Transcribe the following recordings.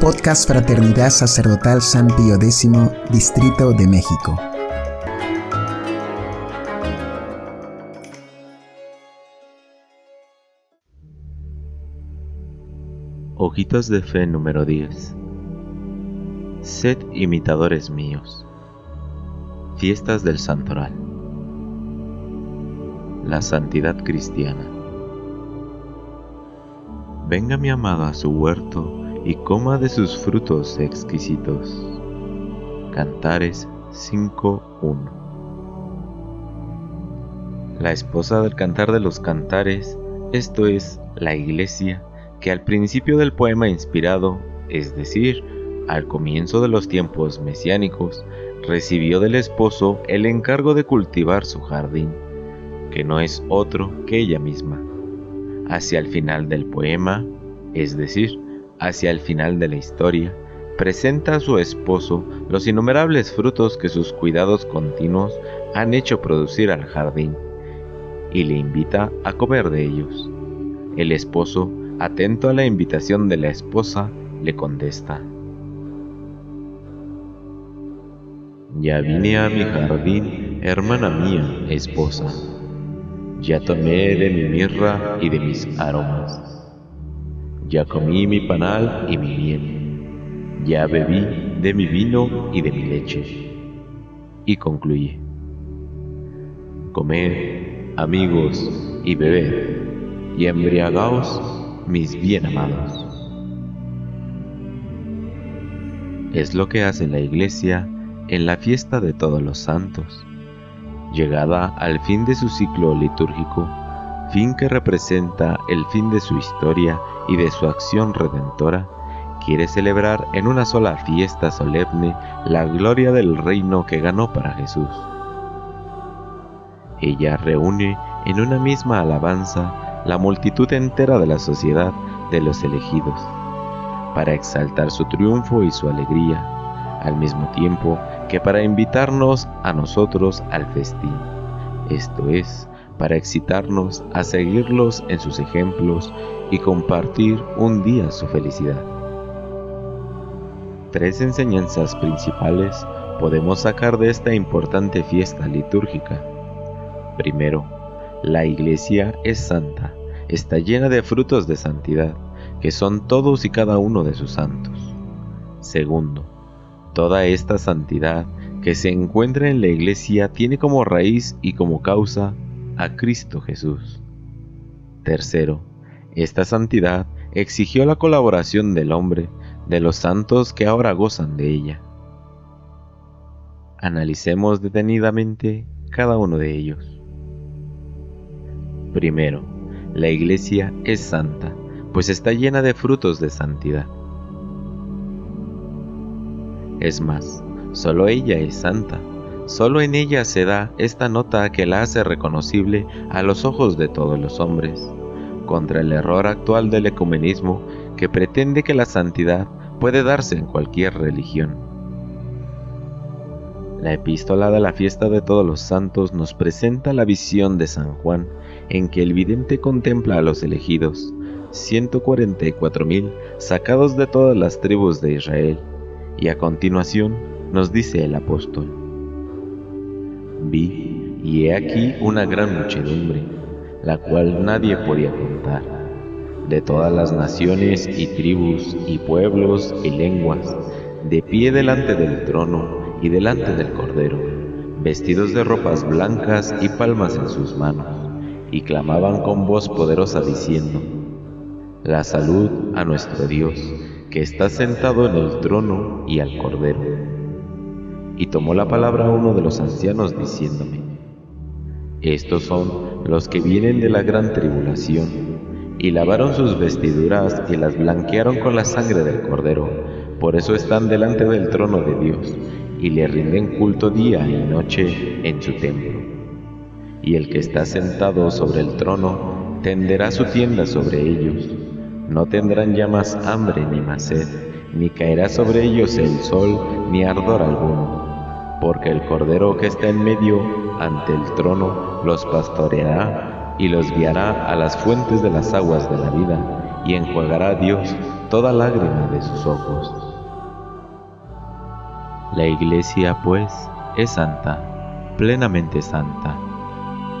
Podcast Fraternidad Sacerdotal San Pío X, Distrito de México. Hojitas de Fe número 10 Sed imitadores míos. Fiestas del Santoral. La santidad cristiana. Venga mi amado a su huerto y coma de sus frutos exquisitos. Cantares 5.1 La esposa del cantar de los cantares, esto es, la iglesia, que al principio del poema inspirado, es decir, al comienzo de los tiempos mesiánicos, recibió del esposo el encargo de cultivar su jardín, que no es otro que ella misma. Hacia el final del poema, es decir, hacia el final de la historia, presenta a su esposo los innumerables frutos que sus cuidados continuos han hecho producir al jardín, y le invita a comer de ellos. El esposo atento a la invitación de la esposa, le contesta. Ya vine a mi jardín, hermana mía, esposa. Ya tomé de mi mirra y de mis aromas. Ya comí mi panal y mi miel. Ya bebí de mi vino y de mi leche. Y concluye. Comed, amigos, y bebed, y embriagaos mis bien amados. Es lo que hace la Iglesia en la fiesta de todos los santos. Llegada al fin de su ciclo litúrgico, fin que representa el fin de su historia y de su acción redentora, quiere celebrar en una sola fiesta solemne la gloria del reino que ganó para Jesús. Ella reúne en una misma alabanza la multitud entera de la sociedad de los elegidos, para exaltar su triunfo y su alegría, al mismo tiempo que para invitarnos a nosotros al festín, esto es, para excitarnos a seguirlos en sus ejemplos y compartir un día su felicidad. Tres enseñanzas principales podemos sacar de esta importante fiesta litúrgica. Primero, la Iglesia es santa está llena de frutos de santidad, que son todos y cada uno de sus santos. Segundo, toda esta santidad que se encuentra en la iglesia tiene como raíz y como causa a Cristo Jesús. Tercero, esta santidad exigió la colaboración del hombre, de los santos que ahora gozan de ella. Analicemos detenidamente cada uno de ellos. Primero, la iglesia es santa, pues está llena de frutos de santidad. Es más, solo ella es santa, solo en ella se da esta nota que la hace reconocible a los ojos de todos los hombres, contra el error actual del ecumenismo que pretende que la santidad puede darse en cualquier religión. La epístola de la fiesta de todos los santos nos presenta la visión de San Juan en que el vidente contempla a los elegidos, 144.000 sacados de todas las tribus de Israel, y a continuación nos dice el apóstol, Vi, y he aquí una gran muchedumbre, la cual nadie podía contar, de todas las naciones y tribus y pueblos y lenguas, de pie delante del trono y delante del Cordero, vestidos de ropas blancas y palmas en sus manos y clamaban con voz poderosa diciendo, La salud a nuestro Dios, que está sentado en el trono y al Cordero. Y tomó la palabra uno de los ancianos diciéndome, Estos son los que vienen de la gran tribulación, y lavaron sus vestiduras y las blanquearon con la sangre del Cordero, por eso están delante del trono de Dios, y le rinden culto día y noche en su templo. Y el que está sentado sobre el trono tenderá su tienda sobre ellos. No tendrán ya más hambre ni más sed, ni caerá sobre ellos el sol ni ardor alguno, porque el Cordero que está en medio ante el trono los pastoreará y los guiará a las fuentes de las aguas de la vida, y enjuagará Dios toda lágrima de sus ojos. La Iglesia, pues, es santa, plenamente santa,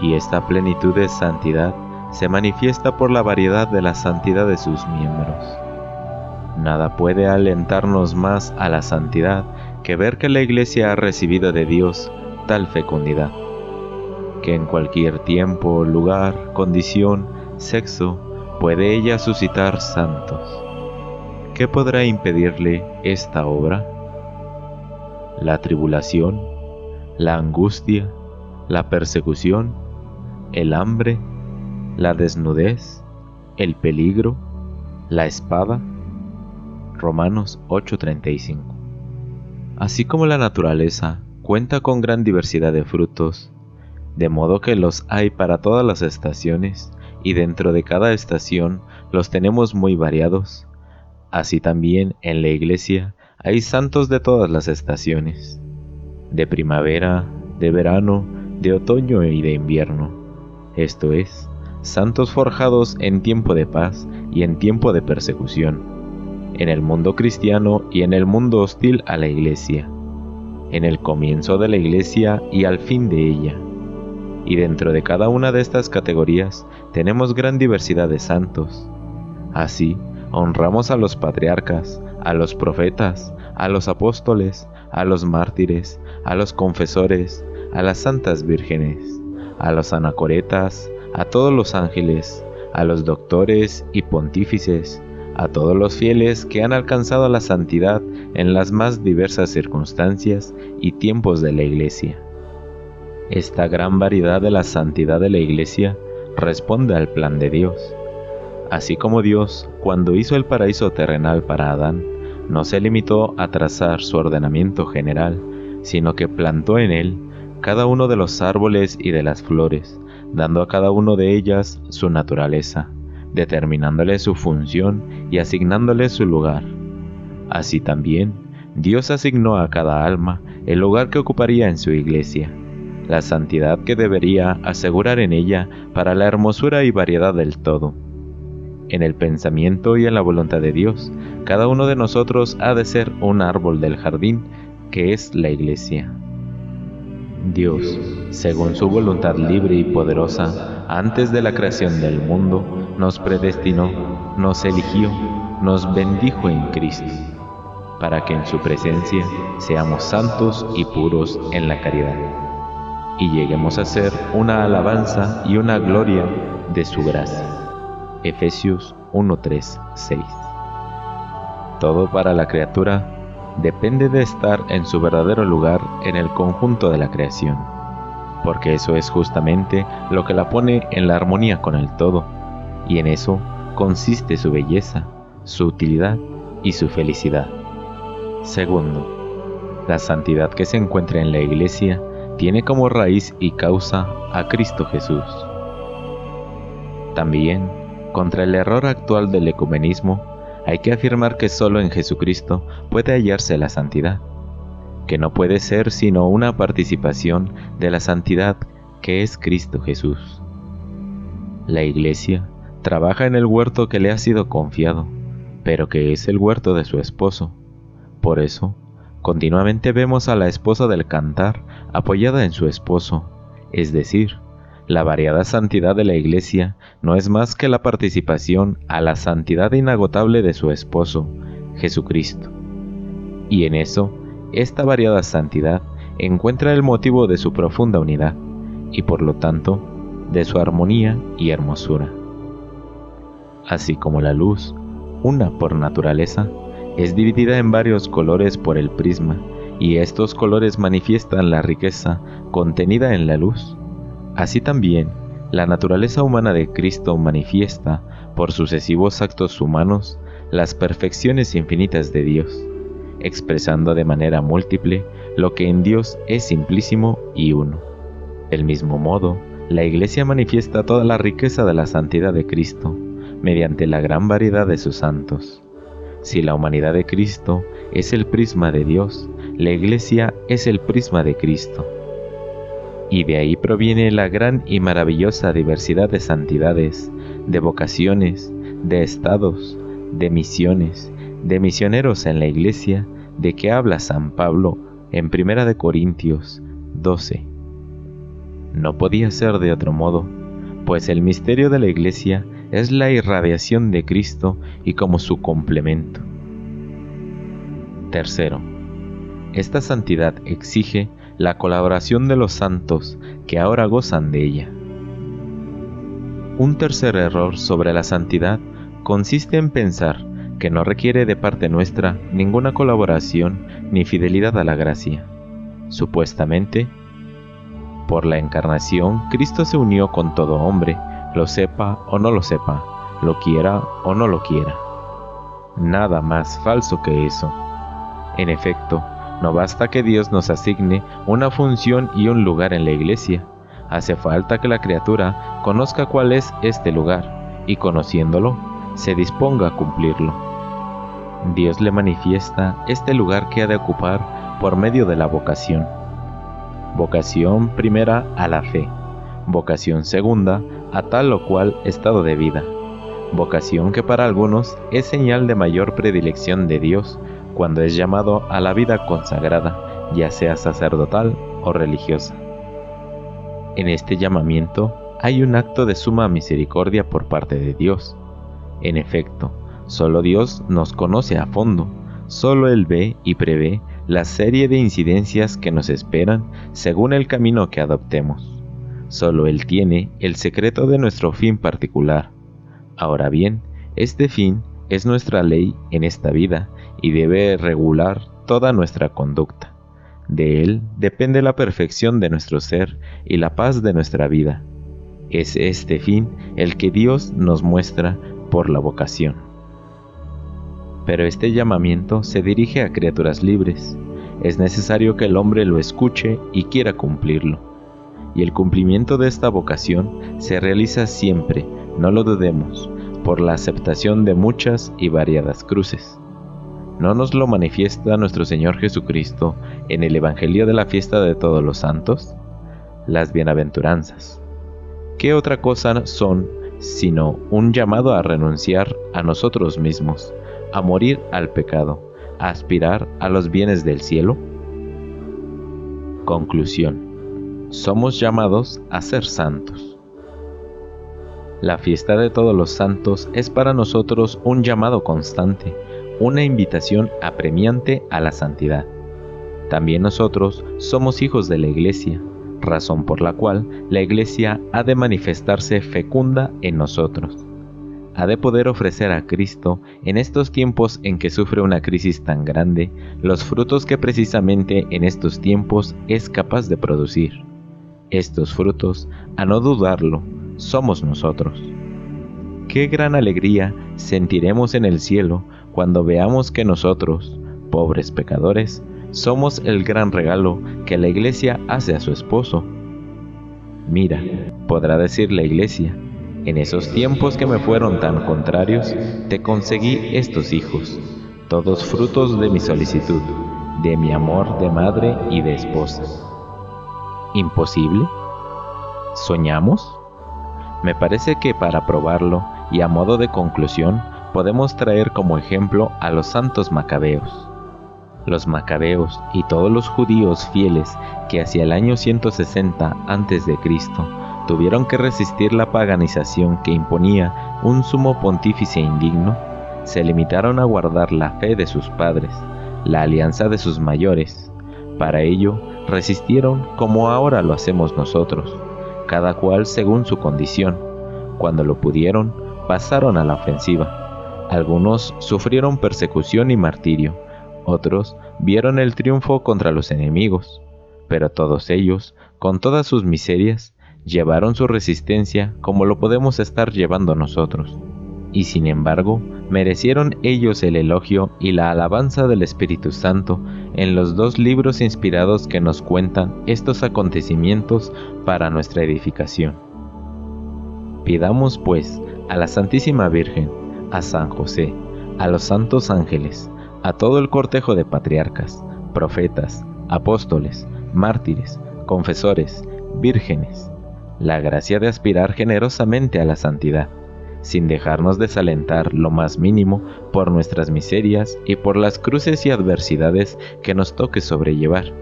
y esta plenitud de santidad se manifiesta por la variedad de la santidad de sus miembros. Nada puede alentarnos más a la santidad que ver que la Iglesia ha recibido de Dios tal fecundidad, que en cualquier tiempo, lugar, condición, sexo, puede ella suscitar santos. ¿Qué podrá impedirle esta obra? La tribulación, la angustia, la persecución, el hambre, la desnudez, el peligro, la espada. Romanos 8:35. Así como la naturaleza cuenta con gran diversidad de frutos, de modo que los hay para todas las estaciones, y dentro de cada estación los tenemos muy variados. Así también en la iglesia hay santos de todas las estaciones, de primavera, de verano, de otoño y de invierno. Esto es, santos forjados en tiempo de paz y en tiempo de persecución, en el mundo cristiano y en el mundo hostil a la iglesia, en el comienzo de la iglesia y al fin de ella y dentro de cada una de estas categorías tenemos gran diversidad de santos. Así, honramos a los patriarcas, a los profetas, a los apóstoles, a los mártires, a los confesores, a las santas vírgenes, a los anacoretas, a todos los ángeles, a los doctores y pontífices, a todos los fieles que han alcanzado la santidad en las más diversas circunstancias y tiempos de la Iglesia. Esta gran variedad de la santidad de la Iglesia responde al plan de Dios. Así como Dios, cuando hizo el paraíso terrenal para Adán, no se limitó a trazar su ordenamiento general, sino que plantó en él cada uno de los árboles y de las flores, dando a cada uno de ellas su naturaleza, determinándole su función y asignándole su lugar. Así también, Dios asignó a cada alma el lugar que ocuparía en su iglesia, la santidad que debería asegurar en ella para la hermosura y variedad del todo. En el pensamiento y en la voluntad de Dios, cada uno de nosotros ha de ser un árbol del jardín que es la iglesia. Dios, según su voluntad libre y poderosa, antes de la creación del mundo, nos predestinó, nos eligió, nos bendijo en Cristo, para que en su presencia seamos santos y puros en la caridad y lleguemos a ser una alabanza y una gloria de su gracia. Efesios 1, 3, 6. Todo para la criatura depende de estar en su verdadero lugar en el conjunto de la creación, porque eso es justamente lo que la pone en la armonía con el todo, y en eso consiste su belleza, su utilidad y su felicidad. Segundo, la santidad que se encuentra en la Iglesia tiene como raíz y causa a Cristo Jesús. También, contra el error actual del ecumenismo, hay que afirmar que solo en Jesucristo puede hallarse la santidad, que no puede ser sino una participación de la santidad que es Cristo Jesús. La Iglesia trabaja en el huerto que le ha sido confiado, pero que es el huerto de su esposo. Por eso, continuamente vemos a la esposa del cantar apoyada en su esposo, es decir, la variada santidad de la Iglesia no es más que la participación a la santidad inagotable de su esposo, Jesucristo. Y en eso, esta variada santidad encuentra el motivo de su profunda unidad, y por lo tanto, de su armonía y hermosura. Así como la luz, una por naturaleza, es dividida en varios colores por el prisma, y estos colores manifiestan la riqueza contenida en la luz. Así también, la naturaleza humana de Cristo manifiesta, por sucesivos actos humanos, las perfecciones infinitas de Dios, expresando de manera múltiple lo que en Dios es simplísimo y uno. Del mismo modo, la Iglesia manifiesta toda la riqueza de la santidad de Cristo, mediante la gran variedad de sus santos. Si la humanidad de Cristo es el prisma de Dios, la iglesia es el prisma de Cristo. Y de ahí proviene la gran y maravillosa diversidad de santidades, de vocaciones, de estados, de misiones, de misioneros en la iglesia, de que habla San Pablo en 1 Corintios 12. No podía ser de otro modo, pues el misterio de la iglesia es la irradiación de Cristo y como su complemento. Tercero, esta santidad exige la colaboración de los santos que ahora gozan de ella. Un tercer error sobre la santidad consiste en pensar que no requiere de parte nuestra ninguna colaboración ni fidelidad a la gracia. Supuestamente, por la encarnación, Cristo se unió con todo hombre, lo sepa o no lo sepa, lo quiera o no lo quiera. Nada más falso que eso. En efecto, no basta que Dios nos asigne una función y un lugar en la iglesia, hace falta que la criatura conozca cuál es este lugar y conociéndolo, se disponga a cumplirlo. Dios le manifiesta este lugar que ha de ocupar por medio de la vocación. Vocación primera a la fe, vocación segunda a tal o cual estado de vida, vocación que para algunos es señal de mayor predilección de Dios cuando es llamado a la vida consagrada, ya sea sacerdotal o religiosa. En este llamamiento hay un acto de suma misericordia por parte de Dios. En efecto, solo Dios nos conoce a fondo, solo Él ve y prevé la serie de incidencias que nos esperan según el camino que adoptemos. Solo Él tiene el secreto de nuestro fin particular. Ahora bien, este fin es nuestra ley en esta vida y debe regular toda nuestra conducta. De Él depende la perfección de nuestro ser y la paz de nuestra vida. Es este fin el que Dios nos muestra por la vocación. Pero este llamamiento se dirige a criaturas libres. Es necesario que el hombre lo escuche y quiera cumplirlo. Y el cumplimiento de esta vocación se realiza siempre, no lo dudemos, por la aceptación de muchas y variadas cruces. ¿No nos lo manifiesta nuestro Señor Jesucristo en el Evangelio de la fiesta de todos los santos? Las bienaventuranzas. ¿Qué otra cosa son sino un llamado a renunciar a nosotros mismos, a morir al pecado, a aspirar a los bienes del cielo? Conclusión. Somos llamados a ser santos. La fiesta de todos los santos es para nosotros un llamado constante una invitación apremiante a la santidad. También nosotros somos hijos de la Iglesia, razón por la cual la Iglesia ha de manifestarse fecunda en nosotros. Ha de poder ofrecer a Cristo en estos tiempos en que sufre una crisis tan grande los frutos que precisamente en estos tiempos es capaz de producir. Estos frutos, a no dudarlo, somos nosotros. Qué gran alegría sentiremos en el cielo cuando veamos que nosotros, pobres pecadores, somos el gran regalo que la iglesia hace a su esposo. Mira, podrá decir la iglesia, en esos tiempos que me fueron tan contrarios, te conseguí estos hijos, todos frutos de mi solicitud, de mi amor de madre y de esposa. ¿Imposible? ¿Soñamos? Me parece que para probarlo y a modo de conclusión, podemos traer como ejemplo a los santos macabeos. Los macabeos y todos los judíos fieles que hacia el año 160 a.C. tuvieron que resistir la paganización que imponía un sumo pontífice indigno, se limitaron a guardar la fe de sus padres, la alianza de sus mayores. Para ello, resistieron como ahora lo hacemos nosotros, cada cual según su condición. Cuando lo pudieron, pasaron a la ofensiva algunos sufrieron persecución y martirio, otros vieron el triunfo contra los enemigos, pero todos ellos, con todas sus miserias, llevaron su resistencia como lo podemos estar llevando nosotros. Y sin embargo, merecieron ellos el elogio y la alabanza del Espíritu Santo en los dos libros inspirados que nos cuentan estos acontecimientos para nuestra edificación. Pidamos pues a la Santísima Virgen, a San José, a los santos ángeles, a todo el cortejo de patriarcas, profetas, apóstoles, mártires, confesores, vírgenes, la gracia de aspirar generosamente a la santidad, sin dejarnos desalentar lo más mínimo por nuestras miserias y por las cruces y adversidades que nos toque sobrellevar,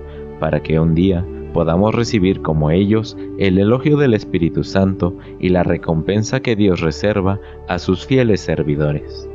para que un día podamos recibir como ellos el elogio del Espíritu Santo y la recompensa que Dios reserva a sus fieles servidores.